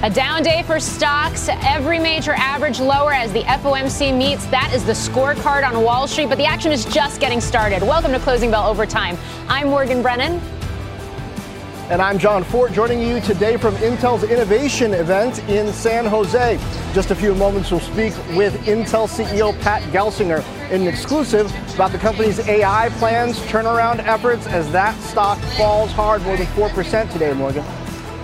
A down day for stocks. Every major average lower as the FOMC meets. That is the scorecard on Wall Street, but the action is just getting started. Welcome to Closing Bell Overtime. I'm Morgan Brennan. And I'm John Fortt joining you today from Intel's innovation event in San Jose. Just a few moments, we'll speak with Intel CEO Pat Gelsinger in an exclusive about the company's AI plans, turnaround efforts as that stock falls hard more than 4% today, Morgan.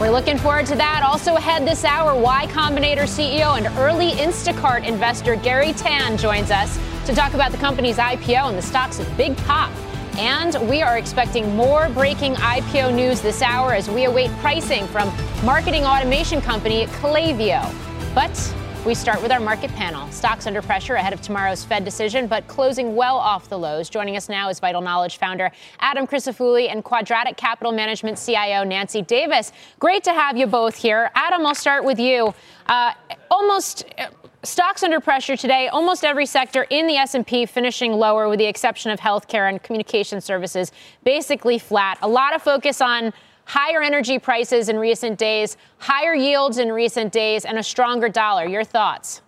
We're looking forward to that. Also ahead this hour, Y Combinator CEO and early Instacart investor Garry Tan joins us to talk about the company's IPO and the stock's big pop. And we are expecting more breaking IPO news this hour as we await pricing from marketing automation company Klaviyo. But we start with our market panel. Stocks under pressure ahead of tomorrow's Fed decision, but closing well off the lows. Joining us now is Vital Knowledge founder Adam Crisafulli and Quadratic Capital Management CIO Nancy Davis. Great to have you both here. Adam, I'll start with you. Uh, almost uh, stocks under pressure today. Almost every sector in the S&P finishing lower, with the exception of healthcare and communication services, basically flat. A lot of focus on higher energy prices in recent days, higher yields in recent days, and a stronger dollar. Your thoughts?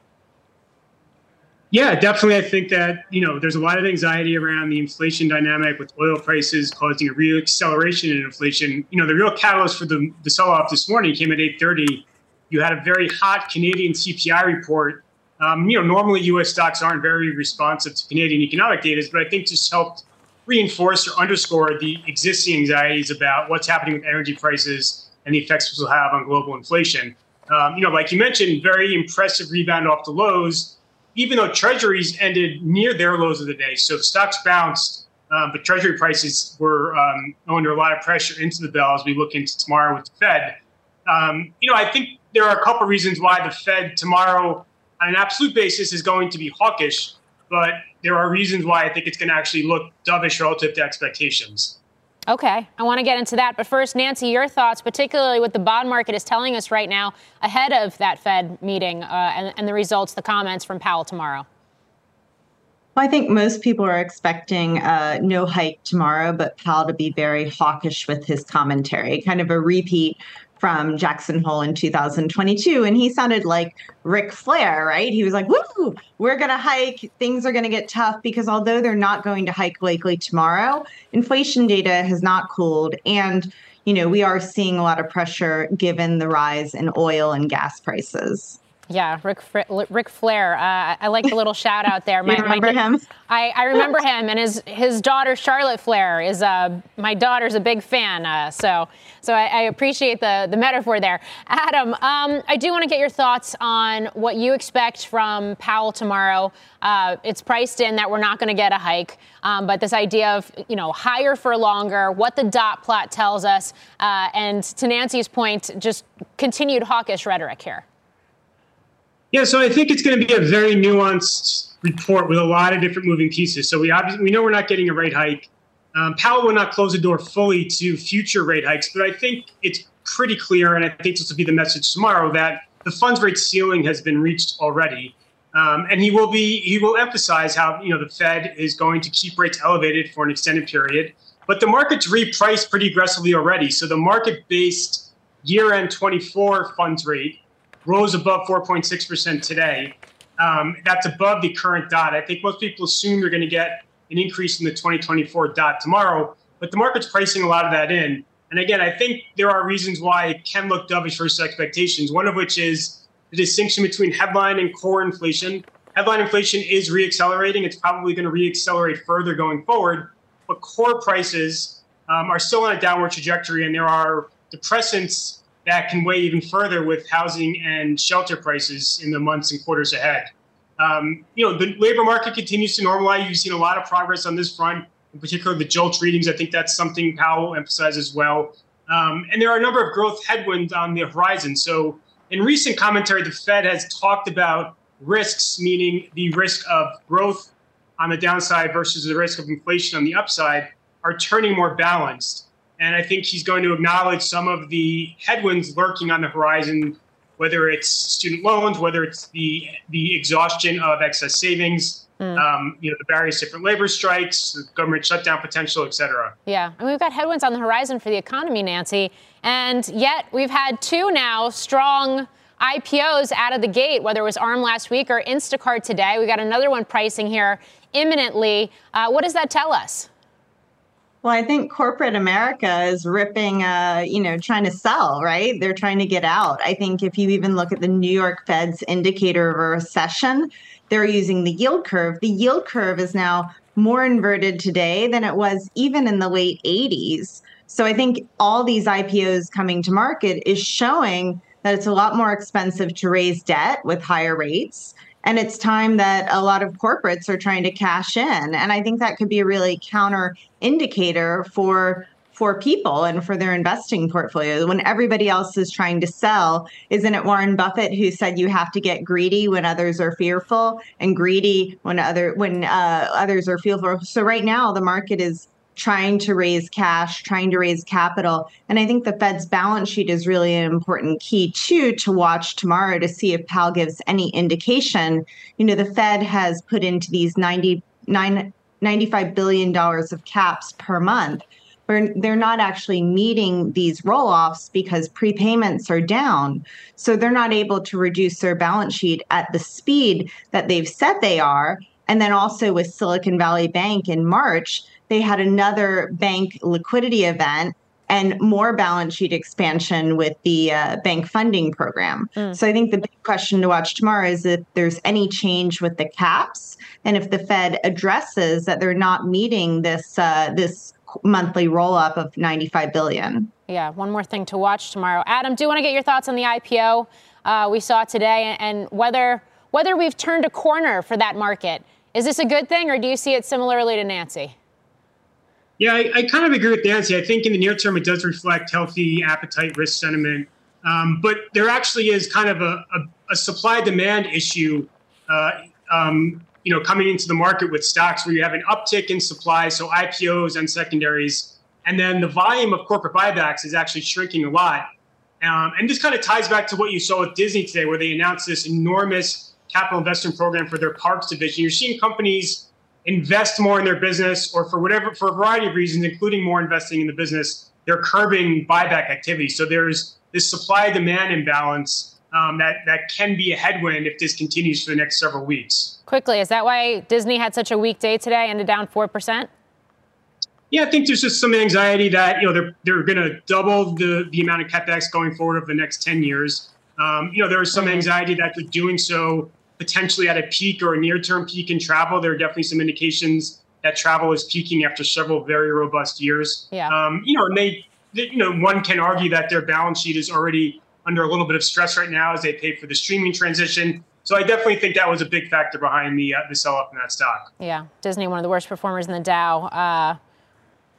Yeah, definitely. I think that you know there's a lot of anxiety around the inflation dynamic with oil prices causing a real acceleration in inflation. You know, the real catalyst for the, the sell-off this morning came at 8:30. You had a very hot Canadian CPI report. Um, you know, normally U.S. stocks aren't very responsive to Canadian economic data, but I think just helped reinforce or underscore the existing anxieties about what's happening with energy prices and the effects this will have on global inflation. Um, you know, like you mentioned, very impressive rebound off the lows, even though treasuries ended near their lows of the day. So the stocks bounced, um, but treasury prices were um, under a lot of pressure into the bell as we look into tomorrow with the Fed. Um, you know, I think there are a couple of reasons why the Fed tomorrow, on an absolute basis, is going to be hawkish but there are reasons why I think it's going to actually look dovish relative to expectations. Okay, I want to get into that. But first, Nancy, your thoughts, particularly what the bond market is telling us right now ahead of that Fed meeting uh, and, and the results, the comments from Powell tomorrow. Well, I think most people are expecting uh, no hike tomorrow, but Powell to be very hawkish with his commentary, kind of a repeat from Jackson Hole in 2022. And he sounded like Ric Flair, right? He was like, woo, we're going to hike. Things are going to get tough because although they're not going to hike likely tomorrow, inflation data has not cooled. And, you know, we are seeing a lot of pressure given the rise in oil and gas prices. Yeah, Rick, Ric Flair. Uh, I like the little shout out there. My, you remember my, him? I, I, remember him, and his his daughter Charlotte Flair is uh, my daughter's a big fan. Uh, so so I, I, appreciate the the metaphor there. Adam, um, I do want to get your thoughts on what you expect from Powell tomorrow. Uh, it's priced in that we're not going to get a hike, um, but this idea of you know higher for longer, what the dot plot tells us, uh, and to Nancy's point, just continued hawkish rhetoric here. Yeah, so I think it's going to be a very nuanced report with a lot of different moving pieces. So we obviously we know we're not getting a rate hike. Um, Powell will not close the door fully to future rate hikes, but I think it's pretty clear, and I think this will be the message tomorrow that the funds rate ceiling has been reached already. Um, and he will be he will emphasize how you know the Fed is going to keep rates elevated for an extended period, but the market's repriced pretty aggressively already. So the market-based year-end 24 funds rate rose above 4.6% today. Um, that's above the current dot. I think most people assume you're going to get an increase in the 2024 dot tomorrow, but the market's pricing a lot of that in. And again, I think there are reasons why it can look dovish versus expectations, one of which is the distinction between headline and core inflation. Headline inflation is reaccelerating. It's probably going to reaccelerate further going forward, but core prices um, are still on a downward trajectory, and there are depressants that can weigh even further with housing and shelter prices in the months and quarters ahead. Um, you know, the labor market continues to normalize. You've seen a lot of progress on this front, in particular the JOLTS readings. I think that's something Powell emphasizes well. Um, and there are a number of growth headwinds on the horizon. So, in recent commentary, the Fed has talked about risks, meaning the risk of growth on the downside versus the risk of inflation on the upside, are turning more balanced. And I think he's going to acknowledge some of the headwinds lurking on the horizon, whether it's student loans, whether it's the the exhaustion of excess savings, Mm. Um, you know, the various different labor strikes, the government shutdown potential, et cetera. Yeah, and we've got headwinds on the horizon for the economy, Nancy. And yet we've had two now strong IPOs out of the gate, whether it was ARM last week or Instacart today. We got another one pricing here imminently. Uh, what does that tell us? Well, I think corporate America is ripping, uh, you know, trying to sell, right? They're trying to get out. I think if you even look at the New York Fed's indicator of a recession, they're using the yield curve. The yield curve is now more inverted today than it was even in the late 80s. So I think all these IPOs coming to market is showing that it's a lot more expensive to raise debt with higher rates. And it's time that a lot of corporates are trying to cash in. And I think that could be a really counter indicator for for people and for their investing portfolios when everybody else is trying to sell. Isn't it Warren Buffett who said you have to get greedy when others are fearful and greedy when other when uh, others are fearful? So right now the market is trying to raise cash, trying to raise capital. And I think the Fed's balance sheet is really an important key too to watch tomorrow to see if Powell gives any indication. You know, the Fed has put into these 90, 95 billion dollars of caps per month where they're not actually meeting these roll offs because prepayments are down. So they're not able to reduce their balance sheet at the speed that they've said they are. And then also with Silicon Valley Bank in March, they had another bank liquidity event and more balance sheet expansion with the uh, bank funding program. Mm. So I think the big question to watch tomorrow is if there's any change with the caps and if the Fed addresses that they're not meeting this uh, this monthly roll up of 95 billion. Yeah, one more thing to watch tomorrow. Adam, do you want to get your thoughts on the IPO uh, we saw today and whether whether we've turned a corner for that market? Is this a good thing, or do you see it similarly to Nancy? Yeah, I, I kind of agree with Nancy. I think in the near term, it does reflect healthy appetite risk sentiment. Um, but there actually is kind of a, a, a supply demand issue uh, um, you know, coming into the market with stocks where you have an uptick in supply, so IPOs and secondaries, and then the volume of corporate buybacks is actually shrinking a lot. Um, and this kind of ties back to what you saw with Disney today, where they announced this enormous capital investment program for their parks division. You're seeing companies invest more in their business, or for whatever, for a variety of reasons, including more investing in the business, they're curbing buyback activity. So there's this supply demand imbalance um, that that can be a headwind if this continues for the next several weeks. Quickly, is that why Disney had such a weak day today, ended down four percent? Yeah, I think there's just some anxiety that you know they're they're going to double the the amount of capex going forward over the next ten years. Um, you know, there is some anxiety that they're doing so potentially at a peak or a near term peak in travel. There are definitely some indications that travel is peaking after several very robust years. Yeah. Um, you know, and they, they, you know, one can argue that their balance sheet is already under a little bit of stress right now as they pay for the streaming transition. So I definitely think that was a big factor behind the uh, the sell off in that stock. Yeah, Disney, one of the worst performers in the Dow. Uh,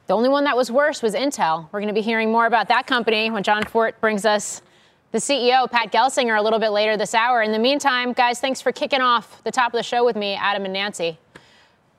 the only one that was worse was Intel. We're going to be hearing more about that company when John Fortt brings us the CEO, Pat Gelsinger, a little bit later this hour. In the meantime, guys, thanks for kicking off the top of the show with me, Adam and Nancy.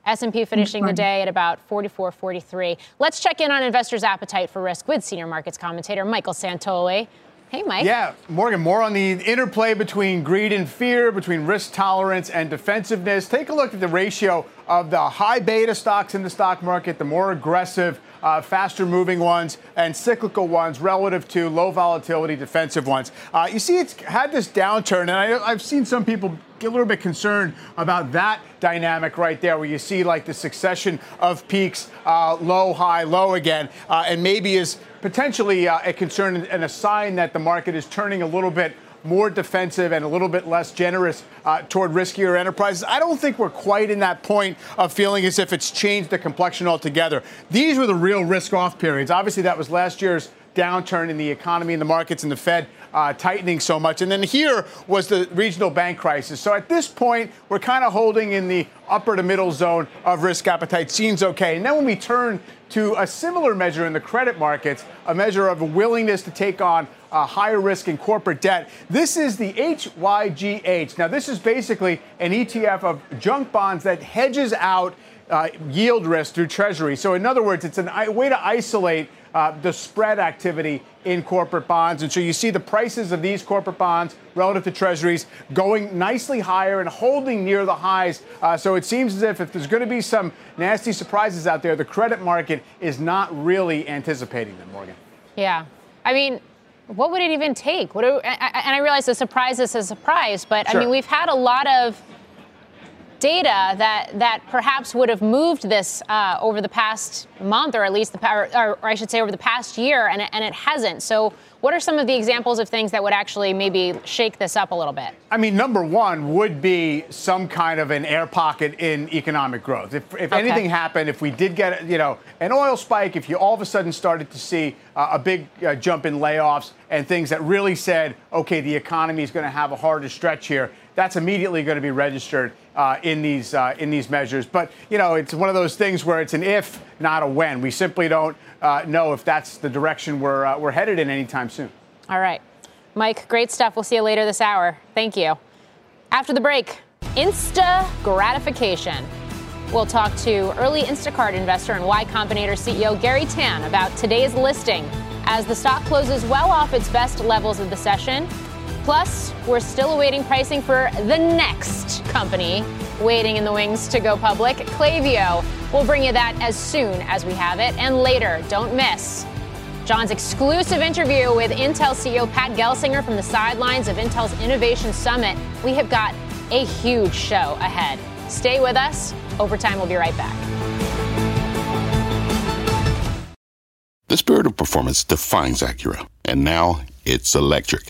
S&P finishing the day at about 44.43. Let's check in on investors' appetite for risk with senior markets commentator Michael Santoli. Hey, Mike. Yeah, Morgan, more on the interplay between greed and fear, between risk tolerance and defensiveness. Take a look at the ratio of the high beta stocks in the stock market, the more aggressive, uh, faster moving ones, and cyclical ones relative to low volatility defensive ones. Uh, you see, it's had this downturn, and I, I've seen some people get a little bit concerned about that dynamic right there, where you see like the succession of peaks, uh, low, high, low again, uh, and maybe is potentially uh, a concern and a sign that the market is turning a little bit more defensive and a little bit less generous uh, toward riskier enterprises. I don't think we're quite in that point of feeling as if it's changed the complexion altogether. These were the real risk off periods. Obviously, that was last year's downturn in the economy and the markets and the Fed uh, tightening so much. And then here was the regional bank crisis. So at this point, we're kind of holding in the upper to middle zone of risk appetite. Seems okay. And then when we turn to a similar measure in the credit markets, a measure of a willingness to take on uh, higher risk in corporate debt. This is the HYGH. Now, this is basically an ETF of junk bonds that hedges out uh, yield risk through Treasury. So, in other words, it's a way to isolate uh, the spread activity in corporate bonds. And so you see the prices of these corporate bonds relative to treasuries going nicely higher and holding near the highs. Uh, so it seems as if if there's going to be some nasty surprises out there, the credit market is not really anticipating them, Morgan. Yeah. I mean, what would it even take? What do, and I realize the surprise is a surprise, but sure. I mean, we've had a lot of data that that perhaps would have moved this uh, over the past month, or at least the or, or I should say over the past year, and it, and it hasn't. So, what are some of the examples of things that would actually maybe shake this up a little bit? I mean, number one would be some kind of an air pocket in economic growth. If, if okay. anything happened, if we did get you know an oil spike, if you all of a sudden started to see uh, a big uh, jump in layoffs and things that really said, okay, the economy is going to have a harder stretch here, that's immediately going to be registered uh, in these uh, in these measures. But you know, it's one of those things where it's an if, not a when. We simply don't uh, know if that's the direction we're uh, we're headed in anytime soon. All right, Mike, great stuff. We'll see you later this hour. Thank you. After the break, Insta gratification. We'll talk to early Instacart investor and Y Combinator CEO Garry Tan about today's listing as the stock closes well off its best levels of the session Plus, we're still awaiting pricing for the next company waiting in the wings to go public, Klaviyo. We'll bring you that as soon as we have it. And later, don't miss John's exclusive interview with Intel CEO Pat Gelsinger from the sidelines of Intel's Innovation Summit. We have got a huge show ahead. Stay with us. Overtime we'll be right back. The spirit of performance defines Acura, and now it's electric.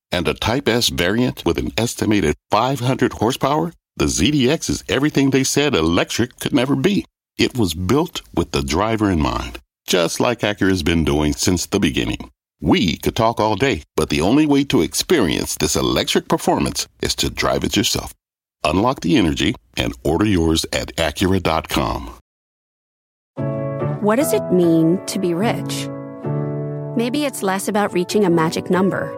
and a Type S variant with an estimated 500 horsepower, the ZDX is everything they said electric could never be. It was built with the driver in mind, just like Acura's been doing since the beginning. We could talk all day, but the only way to experience this electric performance is to drive it yourself. Unlock the energy and order yours at Acura.com. What does it mean to be rich? Maybe it's less about reaching a magic number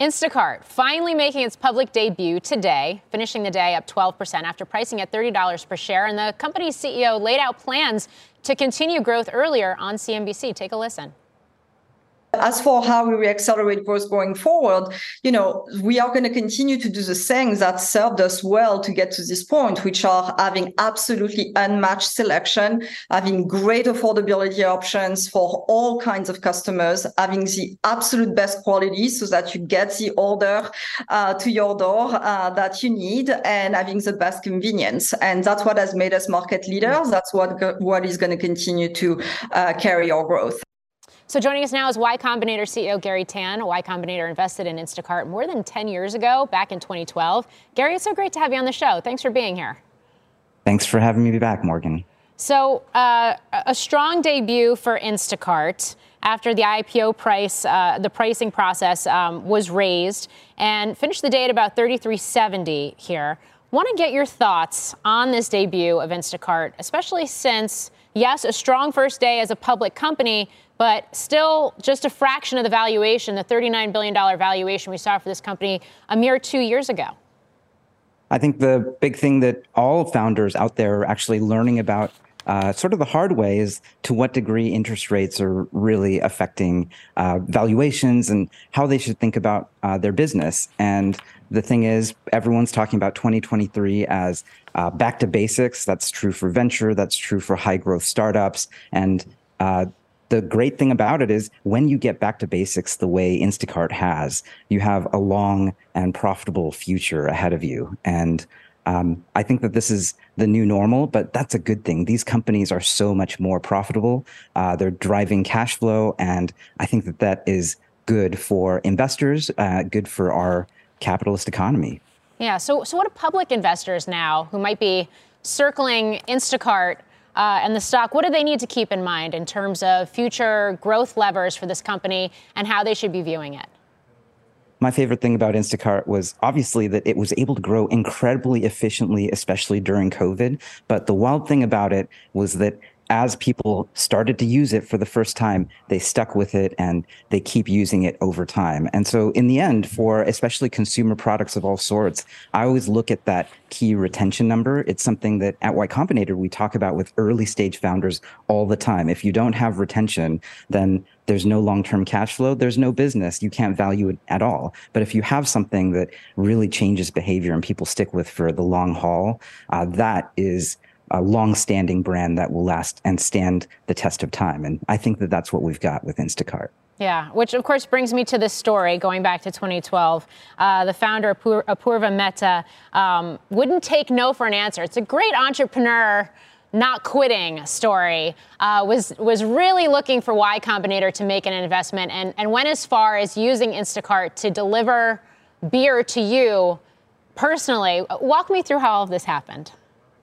Instacart finally making its public debut today, finishing the day up 12% after pricing at $30 per share. And the company's CEO laid out plans to continue growth earlier on CNBC. Take a listen. As for how we reaccelerate growth going forward, you know, we are going to continue to do the things that served us well to get to this point, which are having absolutely unmatched selection, having great affordability options for all kinds of customers, having the absolute best quality so that you get the order uh, to your door uh, that you need, and having the best convenience. And that's what has made us market leaders. That's what what is going to continue to uh, carry our growth. So joining us now is Y Combinator CEO Garry Tan. Y Combinator invested in Instacart more than 10 years ago, back in 2012. Garry, it's so great to have you on the show. Thanks for being here. Thanks for having me back, Morgan. So, uh, a strong debut for Instacart after the IPO price, uh, the pricing process um, was raised, and finished the day at about 33.70 here. Want to get your thoughts on this debut of Instacart, especially since, yes, a strong first day as a public company, but still just a fraction of the valuation, the $39 billion valuation we saw for this company a mere two years ago. I think the big thing that all founders out there are actually learning about uh, sort of the hard way is to what degree interest rates are really affecting uh, valuations and how they should think about uh, their business. And the thing is, everyone's talking about 2023 as uh, back to basics. That's true for venture. That's true for high growth startups. And uh, the great thing about it is when you get back to basics the way Instacart has, you have a long and profitable future ahead of you. And um, I think that this is the new normal, but that's a good thing. These companies are so much more profitable. Uh, they're driving cash flow, and I think that that is good for investors, uh, good for our capitalist economy. Yeah. So, so what do public investors now who might be circling Instacart uh, and the stock, what do they need to keep in mind in terms of future growth levers for this company and how they should be viewing it? My favorite thing about Instacart was obviously that it was able to grow incredibly efficiently, especially during COVID. But the wild thing about it was that as people started to use it for the first time, they stuck with it and they keep using it over time. And so, in the end, for especially consumer products of all sorts, I always look at that key retention number. It's something that at Y Combinator we talk about with early stage founders all the time. If you don't have retention, then there's no long term cash flow, there's no business. You can't value it at all. But if you have something that really changes behavior and people stick with for the long haul, uh, that is a long-standing brand that will last and stand the test of time. And I think that that's what we've got with Instacart. Yeah, which of course brings me to this story going back to 2012. Uh, the founder, Apur- Apurva Mehta, um, wouldn't take no for an answer. It's a great entrepreneur not quitting story. Uh, was was really looking for Y Combinator to make an investment and, and went as far as using Instacart to deliver beer to you personally. Walk me through how all of this happened.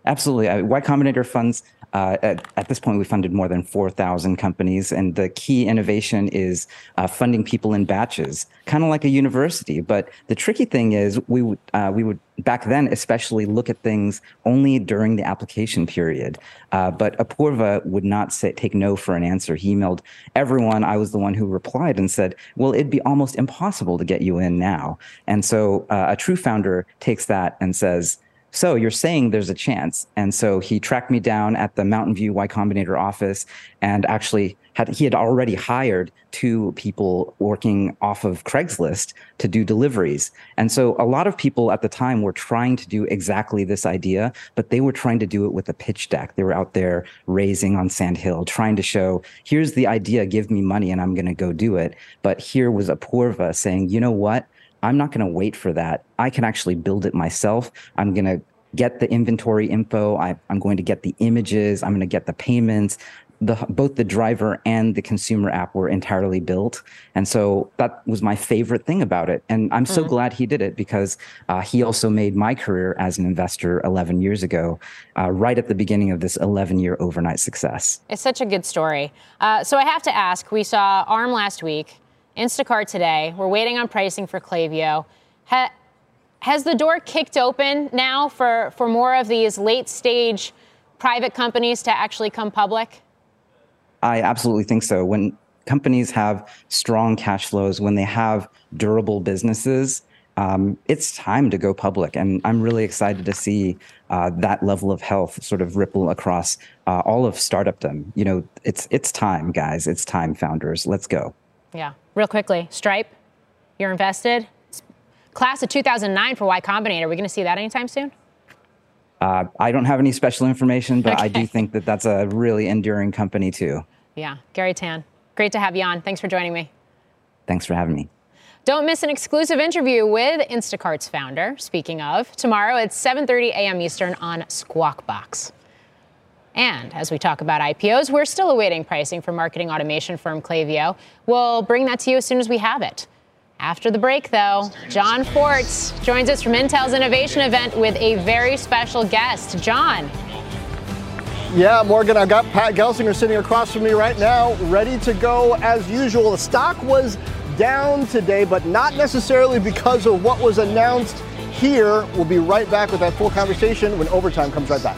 Absolutely. Uh, y Combinator funds, uh, at, at, this point, we funded more than 4,000 companies. And the key innovation is uh, funding people in batches, kind of like a university. But the tricky thing is, we would, uh, we would back then especially look at things only during the application period. Uh, but Apurva would not say, take no for an answer. He emailed everyone. I was the one who replied and said, well, it'd be almost impossible to get you in now. And so uh, a true founder takes that and says, so you're saying there's a chance. And so he tracked me down at the Mountain View Y Combinator office and actually had he had already hired two people working off of Craigslist to do deliveries. And so a lot of people at the time were trying to do exactly this idea, but they were trying to do it with a pitch deck. They were out there raising on Sand Hill, trying to show, here's the idea, give me money and I'm going to go do it. But here was Apurva saying, you know what? I'm not going to wait for that. I can actually build it myself. I'm going to get the inventory info. I, am going to get the images. I'm going to get the payments. The, both the driver and the consumer app were entirely built. And so that was my favorite thing about it. And I'm so mm-hmm. glad he did it because uh, he also made my career as an investor 11 years ago, uh, right at the beginning of this 11 year overnight success. It's such a good story. Uh, so I have to ask we saw ARM last week. Instacart today. We're waiting on pricing for Klaviyo. Ha- has the door kicked open now for, for more of these late stage private companies to actually come public? I absolutely think so. When companies have strong cash flows, when they have durable businesses, um, it's time to go public. And I'm really excited to see uh, that level of health sort of ripple across uh, all of startupdom. You know, it's it's time, guys. It's time, founders. Let's go. Yeah. Real quickly, Stripe, you're invested. Class of 2009 for Y Combinator. Are we going to see that anytime soon? Uh, I don't have any special information, but okay. I do think that that's a really enduring company too. Yeah, Garry Tan, great to have you on. Thanks for joining me. Thanks for having me. Don't miss an exclusive interview with Instacart's founder. Speaking of, tomorrow at 7:30 a.m. Eastern on Squawk Box. And as we talk about IPOs, we're still awaiting pricing for marketing automation firm Klaviyo. We'll bring that to you as soon as we have it. After the break, though, John Fortt joins us from Intel's innovation event with a very special guest. John. Yeah, Morgan, I've got Pat Gelsinger sitting across from me right now, ready to go as usual. The stock was down today, but not necessarily because of what was announced here. We'll be right back with that full conversation when overtime comes right back.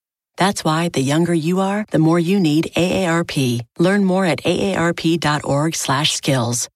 That's why the younger you are, the more you need AARP. Learn more at aarp.org/skills.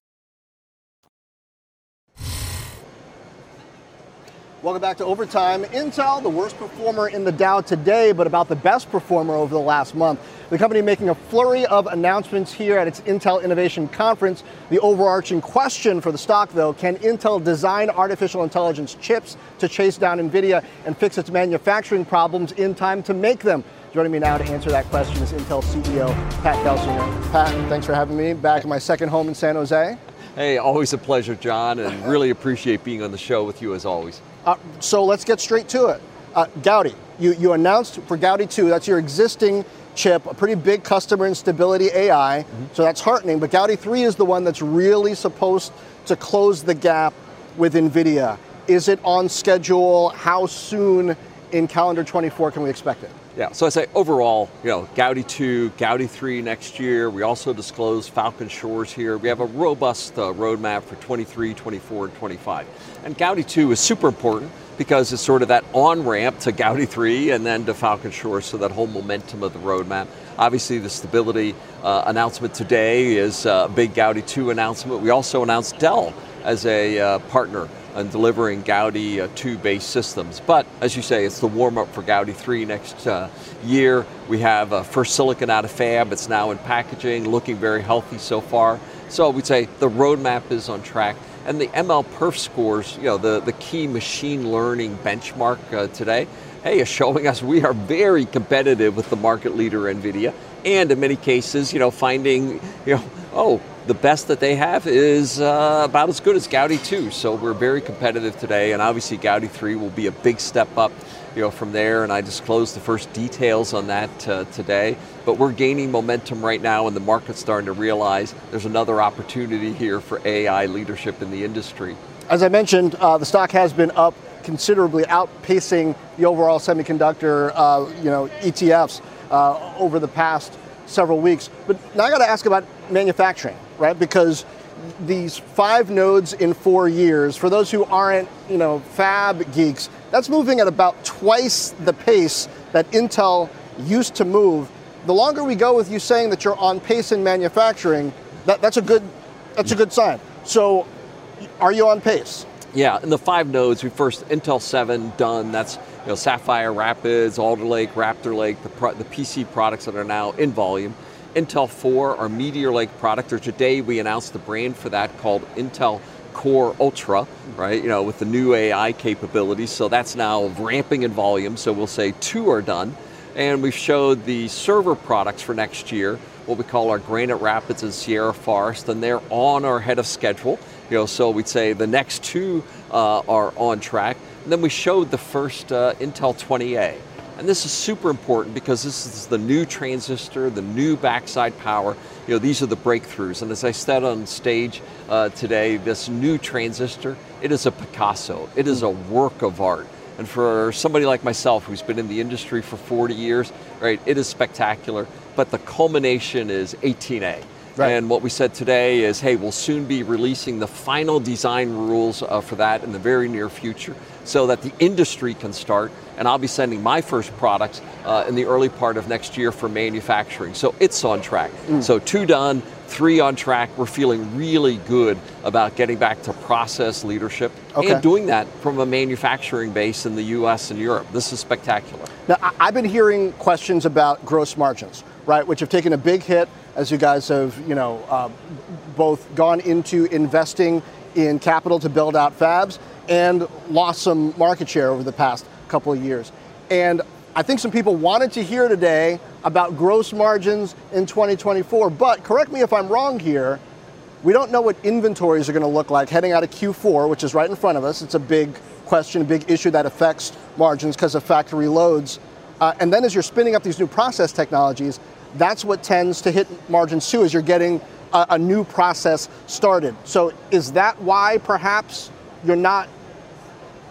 Welcome back to Overtime. Intel, the worst performer in the Dow today, but about the best performer over the last month. The company making a flurry of announcements here at its Intel Innovation Conference. The overarching question for the stock, though, can Intel design artificial intelligence chips to chase down NVIDIA and fix its manufacturing problems in time to make them? Joining me now to answer that question is Intel CEO Pat Gelsinger. Pat, thanks for having me back in my second home in San Jose. Hey, always a pleasure, John, and really appreciate being on the show with you as always. Uh, so let's get straight to it. Uh, Gaudi, you, you announced for Gaudi 2, that's your existing chip, a pretty big customer in Stability AI, mm-hmm. so that's heartening. But Gaudi 3 is the one that's really supposed to close the gap with NVIDIA. Is it on schedule? How soon in calendar 24 can we expect it? Yeah, so I say overall, you know, Gaudi 2, Gaudi 3 next year. We also disclose Falcon Shores here. We have a robust uh, roadmap for 23, 24, and 25. And Gaudi 2 is super important because it's sort of that on ramp to Gaudi 3 and then to Falcon Shores, so that whole momentum of the roadmap. Obviously, the stability uh, announcement today is a big Gaudi 2 announcement. We also announced Dell as a uh, partner and delivering Gaudi uh, 2 based systems. But as you say, it's the warm up for Gaudi 3 next uh, year. We have uh, first silicon out of fab, it's now in packaging, looking very healthy so far. So we'd say the roadmap is on track. And the MLPerf scores, you know, the, the key machine learning benchmark uh, today, hey, is showing us we are very competitive with the market leader, NVIDIA. And in many cases, you know, finding, you know, oh, the best that they have is uh, about as good as Gaudi 2. So we're very competitive today, and obviously Gaudi 3 will be a big step up you know, from there, and I disclosed the first details on that uh, today. But we're gaining momentum right now, and the market's starting to realize there's another opportunity here for AI leadership in the industry. As I mentioned, uh, the stock has been up considerably, outpacing the overall semiconductor, uh, you know, ETFs uh, over the past several weeks. But now I got to ask about manufacturing right? Because these five nodes in four years, for those who aren't, you know, fab geeks, that's moving at about twice the pace that Intel used to move. The longer we go with you saying that you're on pace in manufacturing, that, that's a good that's a good sign. So are you on pace? Yeah, in the five nodes, we first Intel 7 done. That's you know Sapphire Rapids, Alder Lake, Raptor Lake, the, the PC products that are now in volume. Intel 4, our Meteor Lake product, or today we announced the brand for that called Intel Core Ultra, right? You know, with the new AI capabilities. So that's now ramping in volume. So we'll say two are done. And we've showed the server products for next year, what we call our Granite Rapids and Sierra Forest, and they're on or ahead of schedule. You know, so we'd say the next two uh, are on track. And then we showed the first uh, Intel 20A. And this is super important because this is the new transistor, the new backside power. You know, these are the breakthroughs. And as I said on stage uh, today, this new transistor, it is a Picasso. It is a work of art. And for somebody like myself who's been in the industry for 40 years, right, it is spectacular. But the culmination is 18A. Right. And what we said today is, hey, we'll soon be releasing the final design rules uh, for that in the very near future so that the industry can start. And I'll be sending my first products uh, in the early part of next year for manufacturing. So it's on track. Mm. So two done, three on track. We're feeling really good about getting back to process leadership okay. and doing that from a manufacturing base in the US and Europe. This is spectacular. Now, I've been hearing questions about gross margins, right, which have taken a big hit as you guys have, you know, uh, both gone into investing in capital to build out fabs and lost some market share over the past couple of years. And I think some people wanted to hear today about gross margins in 2024, but correct me if I'm wrong here. We don't know what inventories are going to look like heading out of Q4, which is right in front of us. It's a big question, a big issue that affects margins because of factory loads. Uh, and then as you're spinning up these new process technologies, that's what tends to hit margins too, as you're getting a, a new process started. So is that why perhaps you're not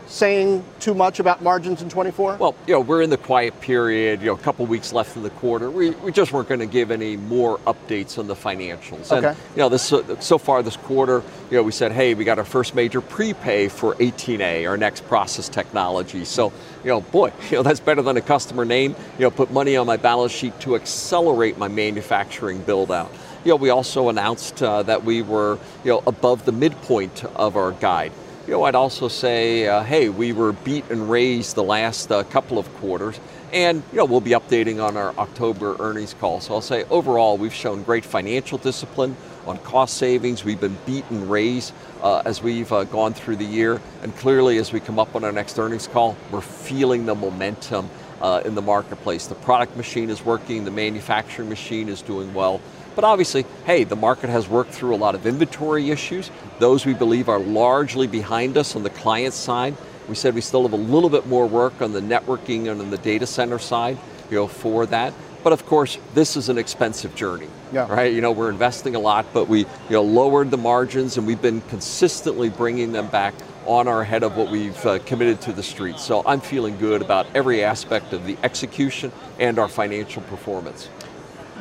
saying too much about margins in 24? Well, you know, we're in the quiet period, you know, a couple weeks left in the quarter. We, we just weren't going to give any more updates on the financials. Okay. And, you know, this so far this quarter, you know, we said, hey, we got our first major prepay for 18A, our next process technology. So, you know, boy, you know, that's better than a customer name. You know, put money on my balance sheet to accelerate my manufacturing build out. You know, we also announced uh, that we were, you know, above the midpoint of our guide. You know, I'd also say, uh, hey, we were beat and raised the last uh, couple of quarters, and you know we'll be updating on our October earnings call. So I'll say overall, we've shown great financial discipline on cost savings. We've been beat and raised uh, as we've uh, gone through the year, and clearly as we come up on our next earnings call, we're feeling the momentum uh, in the marketplace. The product machine is working, the manufacturing machine is doing well. But obviously, hey, the market has worked through a lot of inventory issues. Those we believe are largely behind us on the client side. We said we still have a little bit more work on the networking and on the data center side, you know, for that. But of course, this is an expensive journey, yeah. right? You know, we're investing a lot, but we, you know, lowered the margins and we've been consistently bringing them back on our head of what we've uh, committed to the street. So I'm feeling good about every aspect of the execution and our financial performance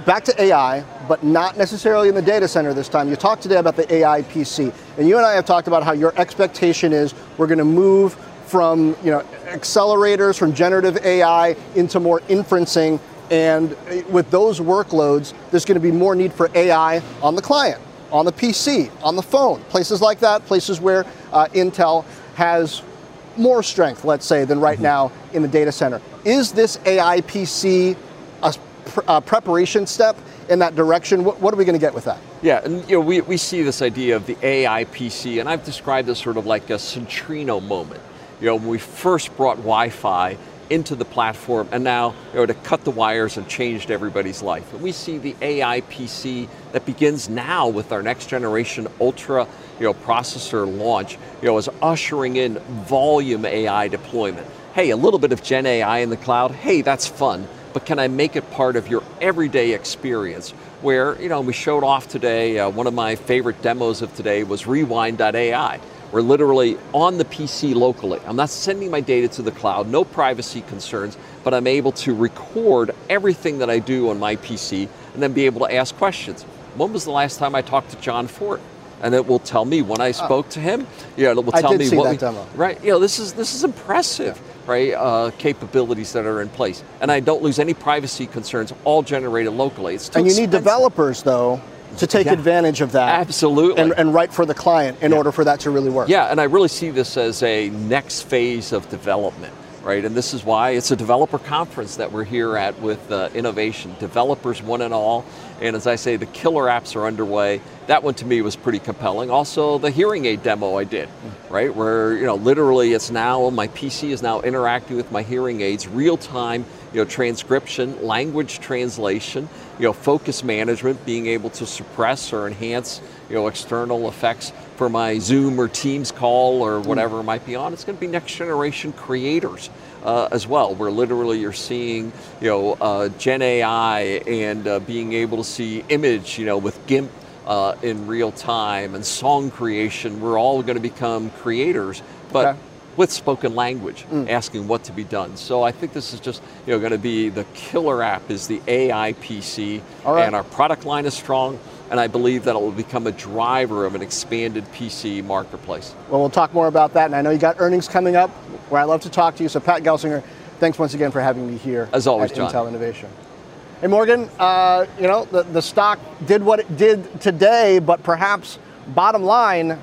back to AI, but not necessarily in the data center this time. You talked today about the AI PC, and you and I have talked about how your expectation is we're going to move from you know accelerators from generative AI into more inferencing, and with those workloads, there's going to be more need for AI on the client, on the PC, on the phone, places like that, places where uh, Intel has more strength, let's say, than right mm-hmm. now in the data center. Is this AI PC uh, preparation step in that direction. What, what are we going to get with that? Yeah, and you know, we, we see this idea of the AI PC, and I've described this sort of like a Centrino moment. You know, when we first brought Wi-Fi into the platform, and now you know, to cut the wires and changed everybody's life. And we see the AI PC that begins now with our next generation Ultra you know, processor launch, you know, is ushering in volume AI deployment. Hey, a little bit of Gen AI in the cloud, hey, that's fun but can I make it part of your everyday experience? Where, you know, we showed off today, uh, one of my favorite demos of today was rewind.ai. We're literally on the PC locally. I'm not sending my data to the cloud, no privacy concerns, but I'm able to record everything that I do on my PC and then be able to ask questions. When was the last time I talked to John Fortt? and it will tell me when I oh. spoke oh. to him. Yeah, it will tell me what. We, demo. Right. You know, this is this is impressive. Yeah right, uh, capabilities that are in place. And I don't lose any privacy concerns, all generated locally. It's and you expensive. need developers, though, to take yeah, advantage of that. Absolutely. And, and write for the client in yeah. order for that to really work. Yeah, and I really see this as a next phase of development right? And this is why it's a developer conference that we're here at with uh, innovation, developers one and all. And as I say, the killer apps are underway. That one to me was pretty compelling. Also, the hearing aid demo I did, right? Where, you know, literally it's now, my PC is now interacting with my hearing aids, real time, you know, transcription, language translation, you know, focus management, being able to suppress or enhance, you know, external effects for my Zoom or Teams call or whatever it might be on. It's going to be next generation creators uh, as well, where literally you're seeing, you know, uh, Gen AI and uh, being able to see image, you know, with GIMP uh, in real time and song creation. We're all going to become creators, but. Okay. With spoken language, mm. asking what to be done. So I think this is just you know going to be the killer app is the AI PC, and our product line is strong and I believe that it will become a driver of an expanded PC marketplace. Well, we'll talk more about that, and I know you got earnings coming up where I love to talk to you. So, Pat Gelsinger, thanks once again for having me here as always, at John. Intel Innovation. Hey, Morgan, uh, you know the, the stock did what it did today, but perhaps bottom line,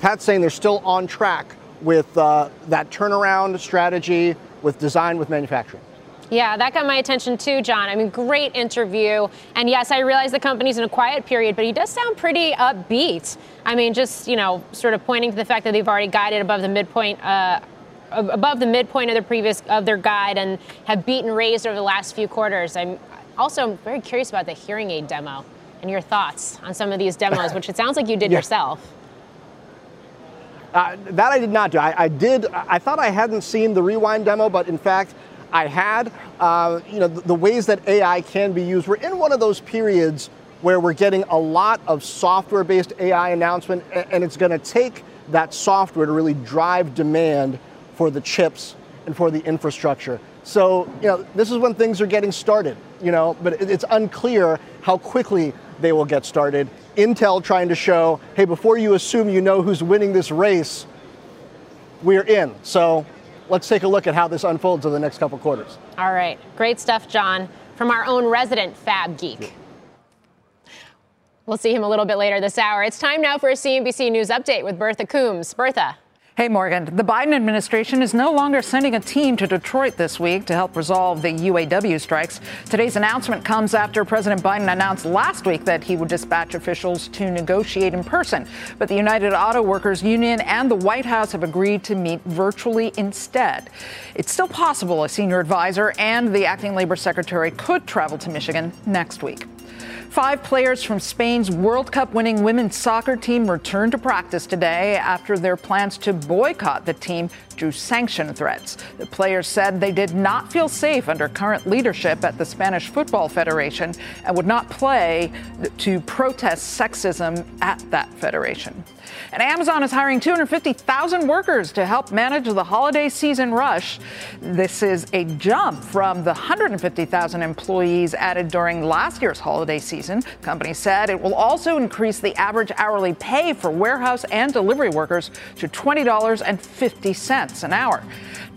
Pat's saying they're still on track with uh, that turnaround strategy with design with manufacturing. Yeah, that got my attention too, John. I mean, great interview. And yes, I realize the company's in a quiet period, but he does sound pretty upbeat. I mean, just, you know, sort of pointing to the fact that they've already guided above the midpoint. Uh, above the midpoint of their previous of their guide and have beaten raised over the last few quarters. I'm also very curious about the hearing aid demo and your thoughts on some of these demos, which it sounds like you did yeah. yourself. Uh, that I did not do. I, I, did. I thought I hadn't seen the rewind demo, but in fact, I had. Uh, you know, the, the ways that AI can be used. We're in one of those periods where we're getting a lot of software-based AI announcement, and it's going to take that software to really drive demand for the chips, and for the infrastructure. So, you know, this is when things are getting started, you know, but it's unclear how quickly they will get started. Intel trying to show, hey, before you assume you know who's winning this race, we're in. So let's take a look at how this unfolds in the next couple quarters. All right. Great stuff, John, from our own resident Fab Geek. We'll see him a little bit later this hour. It's time now for a CNBC News update with Bertha Coombs. Bertha. Hey, Morgan. The Biden administration is no longer sending a team to Detroit this week to help resolve the UAW strikes. Today's announcement comes after President Biden announced last week that he would dispatch officials to negotiate in person. But the United Auto Workers Union and the White House have agreed to meet virtually instead. It's still possible a senior advisor and the acting labor secretary could travel to Michigan next week. Five players from Spain's World Cup winning women's soccer team returned to practice today after their plans to boycott the team drew sanction threats. The players said they did not feel safe under current leadership at the Spanish Football Federation and would not play to protest sexism at that federation. And Amazon is hiring 250,000 workers to help manage the holiday season rush. This is a jump from the 150,000 employees added during last year's holiday season. The company said it will also increase the average hourly pay for warehouse and delivery workers to $20.50 an hour.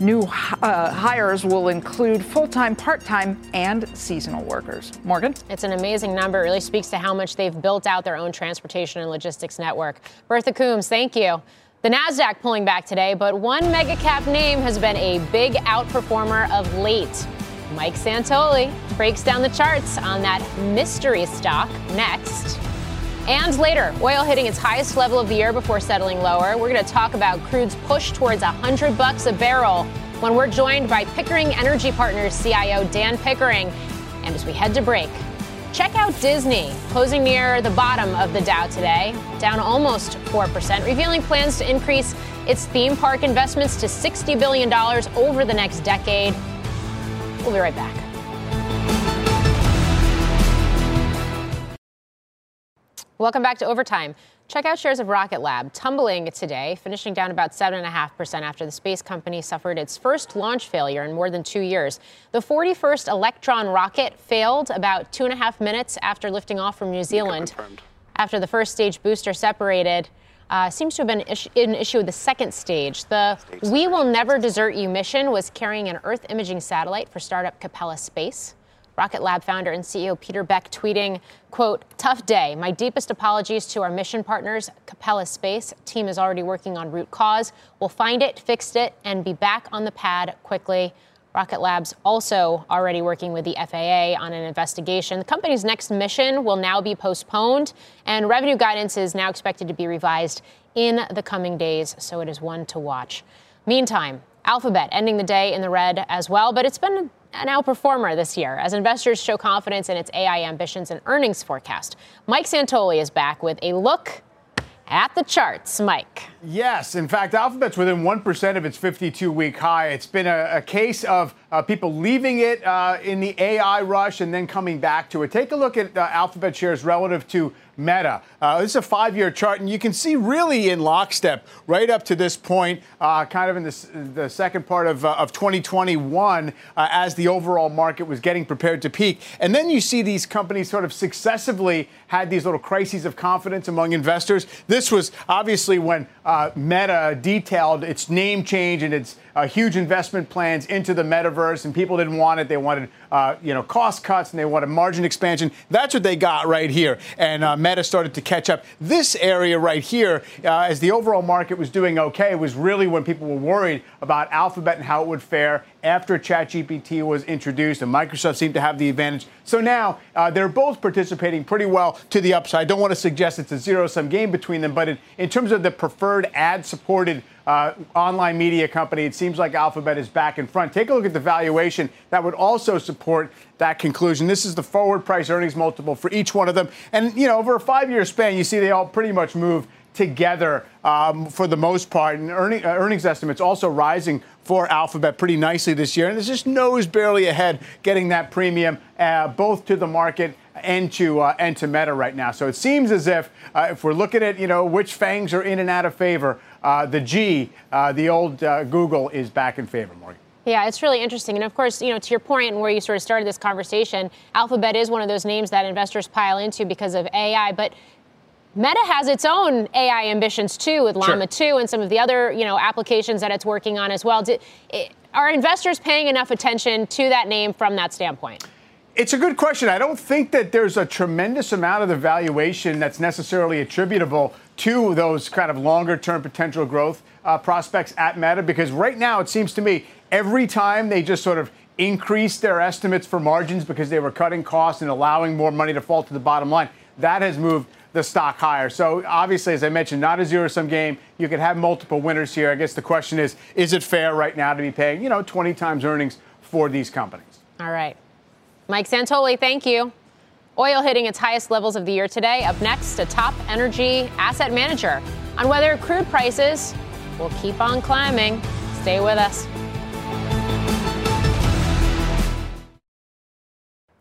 New uh, hires will include full time, part time, and seasonal workers. Morgan? It's an amazing number. It really speaks to how much they've built out their own transportation and logistics network. Bertha Coombs, thank you. The NASDAQ pulling back today, but one mega cap name has been a big outperformer of late. Mike Santoli breaks down the charts on that mystery stock next. And later, oil hitting its highest level of the year before settling lower. We're going to talk about crude's push towards 100 bucks a barrel when we're joined by Pickering Energy Partners CIO Dan Pickering. And as we head to break, check out Disney, closing near the bottom of the Dow today, down almost 4%, revealing plans to increase its theme park investments to $60 billion over the next decade. We'll be right back. Welcome back to Overtime. Check out shares of Rocket Lab tumbling today, finishing down about 7.5% after the space company suffered its first launch failure in more than two years. The 41st Electron rocket failed about two and a half minutes after lifting off from New Zealand. After the first stage booster separated, uh, seems to have been an issue with the second stage. The We Will Never Desert You mission was carrying an Earth imaging satellite for startup Capella Space. Rocket Lab founder and CEO Peter Beck tweeting, quote, tough day. My deepest apologies to our mission partners, Capella Space. Team is already working on root cause. We'll find it, fix it, and be back on the pad quickly. Rocket Labs also already working with the FAA on an investigation. The company's next mission will now be postponed, and revenue guidance is now expected to be revised in the coming days, so it is one to watch. Meantime, Alphabet ending the day in the red as well, but it's been an outperformer this year as investors show confidence in its AI ambitions and earnings forecast. Mike Santoli is back with a look at the charts. Mike. Yes. In fact, Alphabet's within 1% of its 52 week high. It's been a, a case of uh, people leaving it uh, in the AI rush and then coming back to it. Take a look at uh, Alphabet shares relative to Meta. Uh, this is a five year chart, and you can see really in lockstep right up to this point, uh, kind of in this, the second part of, uh, of 2021, as the overall market was getting prepared to peak. And then you see these companies sort of successively had these little crises of confidence among investors. This was obviously when Meta detailed its name change and its huge investment plans into the metaverse, and people didn't want it. They wanted, uh, you know, cost cuts and they wanted margin expansion. That's what they got right here. And uh, Meta started to catch up. This area right here, uh, as the overall market was doing okay, was really when people were worried about Alphabet and how it would fare after ChatGPT was introduced, and Microsoft seemed to have the advantage. So now uh, they're both participating pretty well to the upside. I don't want to suggest it's a zero sum game between them, but in terms of the preferred ad supported uh, online media company, it seems like Alphabet is back in front. Take a look at the valuation that would also support that conclusion. This is the forward price earnings multiple for each one of them. And, you know, over a five year span, you see they all pretty much move together um, for the most part. And earning, uh, earnings estimates also rising for Alphabet pretty nicely this year. And there's just nose barely ahead getting that premium uh, both to the market and to uh, and to Meta right now. So it seems as if uh, if we're looking at you know which fangs are in and out of favor, uh, the G, uh, the old uh, Google, is back in favor, Morgan. Yeah, it's really interesting. And of course, you know, to your point and where you sort of started this conversation, Alphabet is one of those names that investors pile into because of AI. But Meta has its own AI ambitions too, with Llama sure. 2 and some of the other, you know, applications that it's working on as well. Are investors paying enough attention to that name from that standpoint? It's a good question. I don't think that there's a tremendous amount of the valuation that's necessarily attributable to those kind of longer term potential growth uh, prospects at Meta because right now it seems to me every time they just sort of increase their estimates for margins because they were cutting costs and allowing more money to fall to the bottom line, that has moved the stock higher. So obviously, as I mentioned, not a zero sum game. You could have multiple winners here. I guess the question is, is it fair right now to be paying, you know, 20 times earnings for these companies? All right. Mike Santoli, thank you. Oil hitting its highest levels of the year today. Up next, a top energy asset manager on whether crude prices will keep on climbing. Stay with us.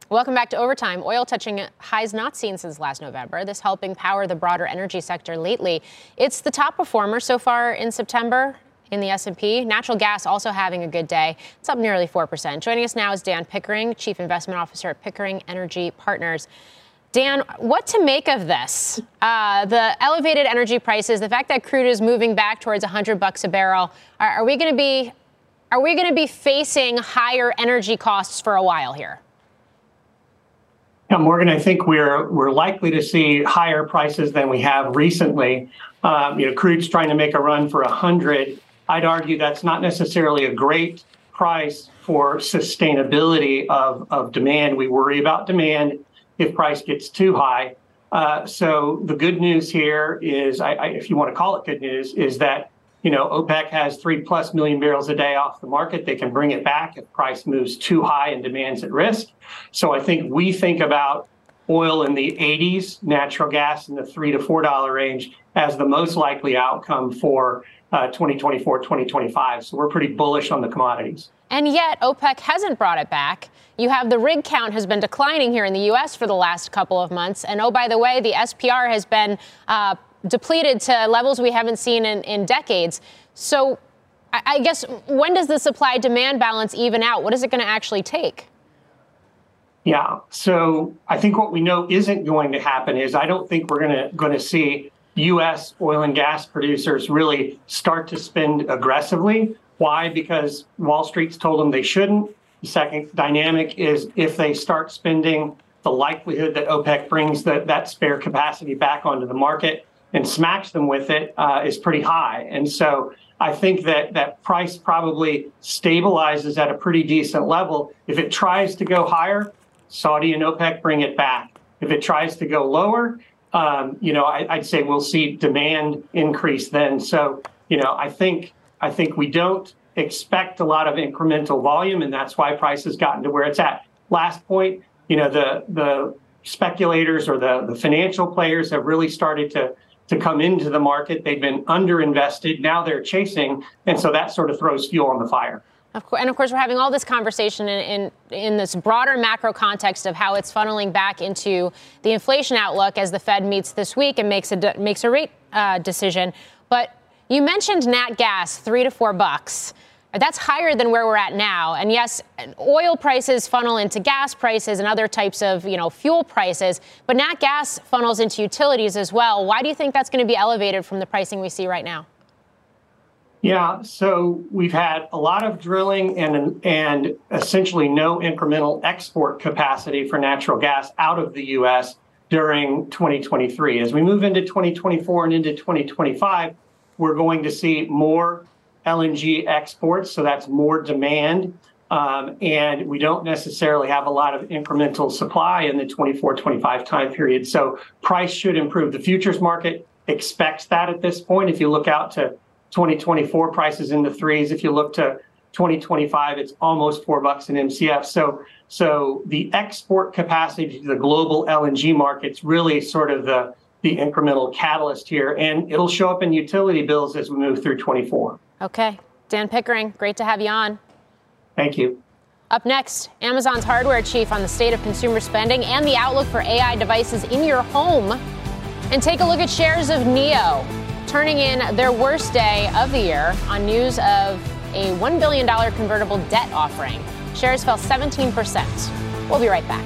Welcome back to Overtime. Oil touching highs not seen since last November. This helping power the broader energy sector lately. It's the top performer so far in September in the S&P. Natural gas also having a good day. It's up nearly 4%. Joining us now is Dan Pickering, Chief Investment Officer at Pickering Energy Partners. Dan, what to make of this? Uh, the elevated energy prices, the fact that crude is moving back towards 100 bucks a barrel. Are, are we going to be are we going to be facing higher energy costs for a while here? Yeah, Morgan, I think we're we're likely to see higher prices than we have recently. Um, you know, crude's trying to make a run for 100. I'd argue that's not necessarily a great price for sustainability of, of demand. We worry about demand if price gets too high. Uh, so the good news here is, I, I, if you want to call it good news, is that you know, OPEC has three plus million barrels a day off the market. They can bring it back if price moves too high and demand's at risk. So I think we think about oil in the 80s, natural gas in the three to four dollar range as the most likely outcome for uh, 2024, 2025. So we're pretty bullish on the commodities. And yet OPEC hasn't brought it back. You have the rig count has been declining here in the U.S. for the last couple of months. And oh, by the way, the SPR has been uh, depleted to levels we haven't seen in, in decades. So I, I guess when does the supply demand balance even out? What is it going to actually take? Yeah. So I think what we know isn't going to happen is I don't think we're going to going to see U.S. oil and gas producers really start to spend aggressively. Why? Because Wall Street's told them they shouldn't. The second dynamic is if they start spending, the likelihood that OPEC brings the, that spare capacity back onto the market and smacks them with it uh, is pretty high. And so I think that that price probably stabilizes at a pretty decent level. If it tries to go higher, Saudi and OPEC bring it back. If it tries to go lower, um, you know, I, would say we'll see demand increase then. So, you know, I think I think we don't expect a lot of incremental volume, and that's why price has gotten to where it's at. Last point, you know, the the speculators or the the financial players have really started to to come into the market. They've been underinvested. Now they're chasing. And so that sort of throws fuel on the fire. Of course, and of course, we're having all this conversation in, in, in, this broader macro context of how it's funneling back into the inflation outlook as the Fed meets this week and makes a, makes a rate uh, decision. But you mentioned nat gas, three to four bucks. That's higher than where we're at now. And yes, oil prices funnel into gas prices and other types of, you know, fuel prices, but nat gas funnels into utilities as well. Why do you think that's going to be elevated from the pricing we see right now? Yeah, so we've had a lot of drilling and and essentially no incremental export capacity for natural gas out of the US during 2023. As we move into 2024 and into 2025, we're going to see more LNG exports, so that's more demand. Um, and we don't necessarily have a lot of incremental supply in the 24 25 time period. So price should improve. The futures market expects that at this point. If you look out to 2024, prices in the threes. If you look to 2025, it's almost four bucks an MCF. So, so the export capacity to the global LNG market's really sort of the the incremental catalyst here, and it'll show up in utility bills as we move through 24. Okay. Dan Pickering, great to have you on. Thank you. Up next, Amazon's hardware chief on the state of consumer spending and the outlook for AI devices in your home. And take a look at shares of NIO. Turning in their worst day of the year on news of a $1 billion convertible debt offering. Shares fell 17%. We'll be right back.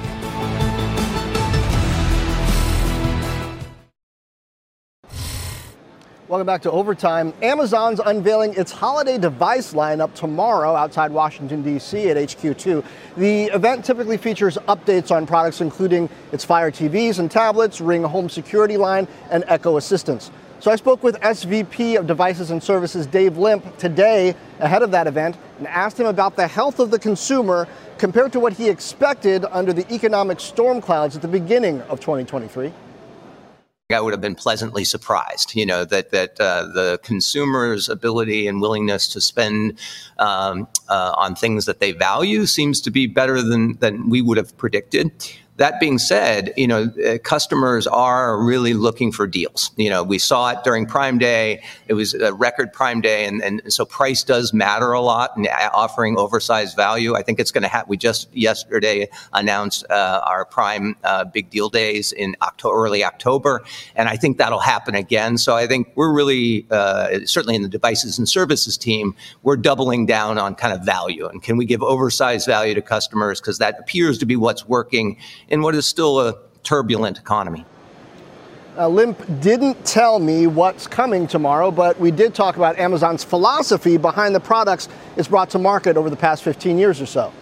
Welcome back to Overtime. Amazon's unveiling its holiday device lineup tomorrow outside Washington, D.C. at HQ2. The event typically features updates on products including its Fire TVs and tablets, Ring home security line, and Echo assistants. So I spoke with SVP of Devices and Services Dave Limp today ahead of that event and asked him about the health of the consumer compared to what he expected under the economic storm clouds at the beginning of 2023. I would have been pleasantly surprised, you know, that that uh, the consumer's ability and willingness to spend um, uh, on things that they value seems to be better than than we would have predicted. That being said, you know, uh, customers are really looking for deals. You know, we saw it during Prime Day. It was a record Prime Day, and, and so price does matter a lot. And offering oversized value, I think it's going to have. We just yesterday announced uh, our Prime uh, Big Deal Days in October, early October, and I think that'll happen again. So I think we're really, uh, certainly in the devices and services team, we're doubling down on kind of value. And can we give oversized value to customers because that appears to be what's working in what is still a turbulent economy. Uh, Limp didn't tell me what's coming tomorrow, but we did talk about Amazon's philosophy behind the products it's brought to market over the past 15 years or so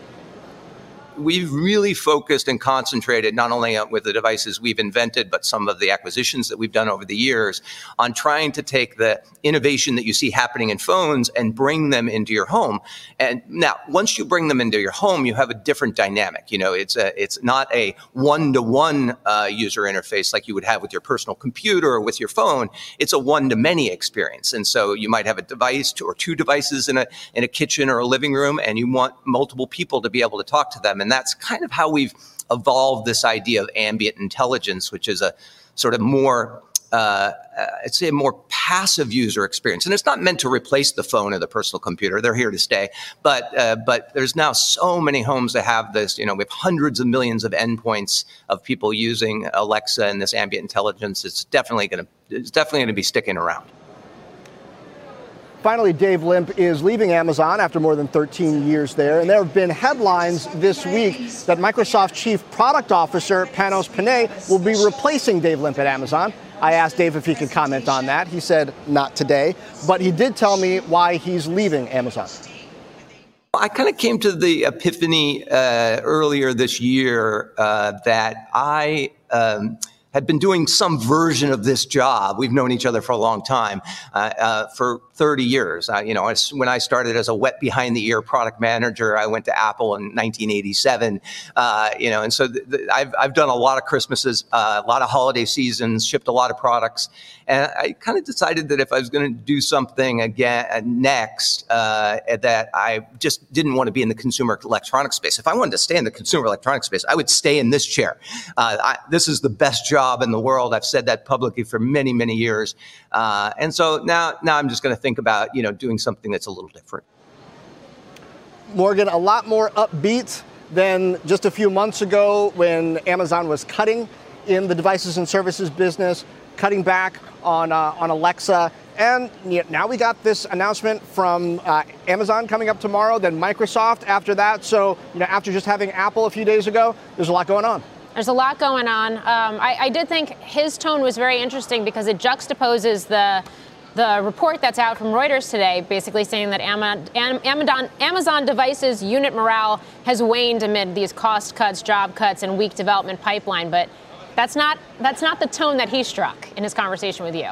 we've really focused and concentrated not only with the devices we've invented, but some of the acquisitions that we've done over the years on trying to take the innovation that you see happening in phones and bring them into your home. And now, once you bring them into your home, you have a different dynamic. You know, it's a, it's not a one-to-one uh, user interface like you would have with your personal computer or with your phone. It's a one-to-many experience. And so you might have a device or two devices in a in a kitchen or a living room, and you want multiple people to be able to talk to them and that's kind of how we've evolved this idea of ambient intelligence, which is a sort of more uh, I'd say a more passive user experience, and it's not meant to replace the phone or the personal computer. They're here to stay, but uh, but there's now so many homes that have this. You know, we have hundreds of millions of endpoints of people using Alexa and this ambient intelligence. It's definitely going to it's definitely going to be sticking around. Finally, Dave Limp is leaving Amazon after more than 13 years there. And there have been headlines this week that Microsoft Chief Product Officer Panos Panay will be replacing Dave Limp at Amazon. I asked Dave if he could comment on that. He said not today, but he did tell me why he's leaving Amazon. I kind of came to the epiphany uh, earlier this year uh, that I. Um, had been doing some version of this job. We've known each other for a long time, uh, uh, for 30 years. Uh, you know, when I started as a wet behind the ear product manager, I went to Apple in 1987. Uh, you know, and so th- th- I've, I've done a lot of Christmases, uh, a lot of holiday seasons, shipped a lot of products. And I kind of decided that if I was going to do something again uh, next, that I just didn't want to be in the consumer electronics space. If I wanted to stay in the consumer electronics space, I would stay in this chair. I, this is the best job job in the world. I've said that publicly for many, many years. Uh, and so now, now I'm just going to think about, you know, doing something that's a little different. Morgan, a lot more upbeat than just a few months ago when Amazon was cutting in the devices and services business, cutting back on, uh, on Alexa. And now we got this announcement from uh, Amazon coming up tomorrow, then Microsoft after that. So, you know, after just having Apple a few days ago, there's a lot going on. There's a lot going on. Um, I, I did think his tone was very interesting because it juxtaposes the the report that's out from Reuters today, basically saying that Amazon, Amazon devices unit morale has waned amid these cost cuts, job cuts, and weak development pipeline. But that's not that's not the tone that he struck in his conversation with you.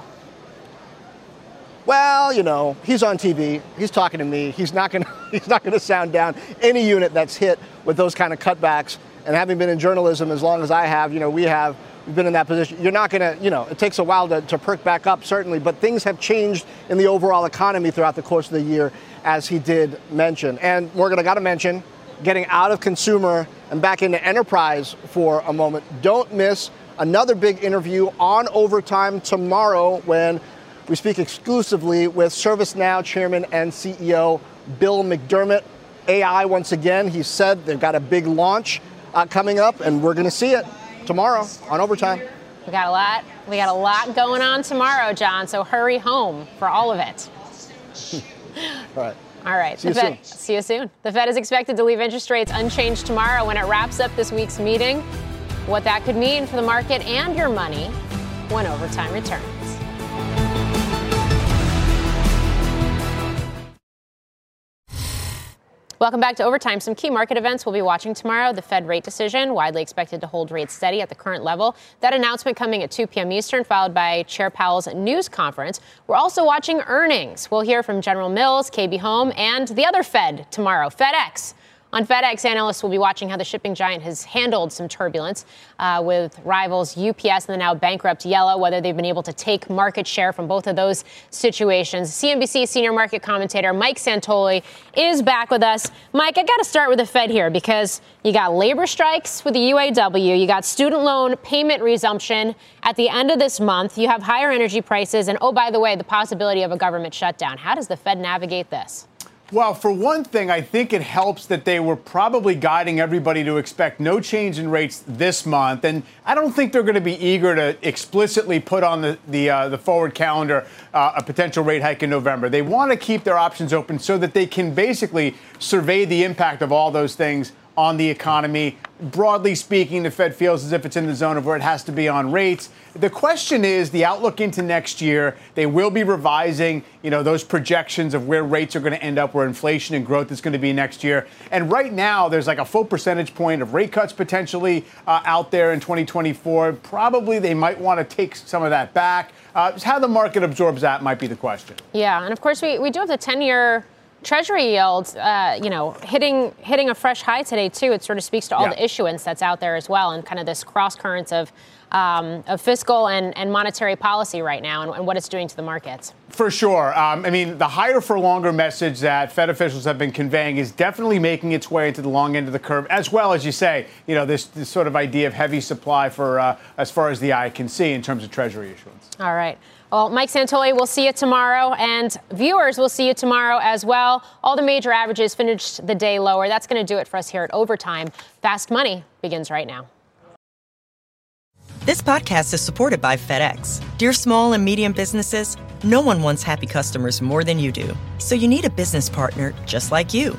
Well, you know, he's on TV. He's talking to me. He's not going he's not going to sound down any unit that's hit with those kind of cutbacks. And having been in journalism as long as I have, you know, we have we've been in that position. You're not going to, you know, it takes a while to, to perk back up, certainly, but things have changed in the overall economy throughout the course of the year, as he did mention. And Morgan, I got to mention, getting out of consumer and back into enterprise for a moment. Don't miss another big interview on overtime tomorrow when we speak exclusively with ServiceNow Chairman and CEO Bill McDermott. AI, once again, he said they've got a big launch uh, coming up, and we're going to see it tomorrow on Overtime. We got a lot. We got a lot going on tomorrow, John. So hurry home for all of it. all right. All right. See you Fed, soon. See you soon. The Fed is expected to leave interest rates unchanged tomorrow when it wraps up this week's meeting. What that could mean for the market and your money when overtime returns. Welcome back to Overtime. Some key market events we'll be watching tomorrow. The Fed rate decision, widely expected to hold rates steady at the current level. That announcement coming at 2 p.m. Eastern, followed by Chair Powell's news conference. We're also watching earnings. We'll hear from General Mills, KB Home, and the other Fed tomorrow, FedEx. On FedEx, analysts will be watching how the shipping giant has handled some turbulence uh, with rivals UPS and the now bankrupt Yellow, whether they've been able to take market share from both of those situations. CNBC senior market commentator Mike Santoli is back with us. Mike, I got to start with the Fed here because you got labor strikes with the UAW, you got student loan payment resumption at the end of this month, you have higher energy prices, and oh, by the way, the possibility of a government shutdown. How does the Fed navigate this? Well, for one thing, I think it helps that they were probably guiding everybody to expect no change in rates this month, and I don't think they're going to be eager to explicitly put on the the, uh, the forward calendar uh, a potential rate hike in November. They want to keep their options open so that they can basically survey the impact of all those things on the economy. Broadly speaking, the Fed feels as if it's in the zone of where it has to be on rates. The question is the outlook into next year. They will be revising, you know, those projections of where rates are going to end up, where inflation and growth is going to be next year. And right now, there's like a full percentage point of rate cuts potentially uh, out there in 2024. Probably they might want to take some of that back. Uh, how the market absorbs that might be the question. Yeah, and of course we, we do have the 10-year Treasury yields, uh, you know, hitting hitting a fresh high today too. It sort of speaks to all Yeah. the issuance that's out there as well, and kind of this cross currents of um, of fiscal and, and monetary policy right now, and, and what it's doing to the markets. For sure. Um, I mean, the higher for longer message that Fed officials have been conveying is definitely making its way into the long end of the curve, as well as you say, you know, this, this sort of idea of heavy supply for uh, as far as the eye can see in terms of Treasury issuance. All right. Well, Mike Santoli, we'll see you tomorrow, and viewers will see you tomorrow as well. All the major averages finished the day lower. That's going to do it for us here at Overtime. Fast Money begins right now. This podcast is supported by FedEx. Dear small and medium businesses, no one wants happy customers more than you do. So you need a business partner just like you.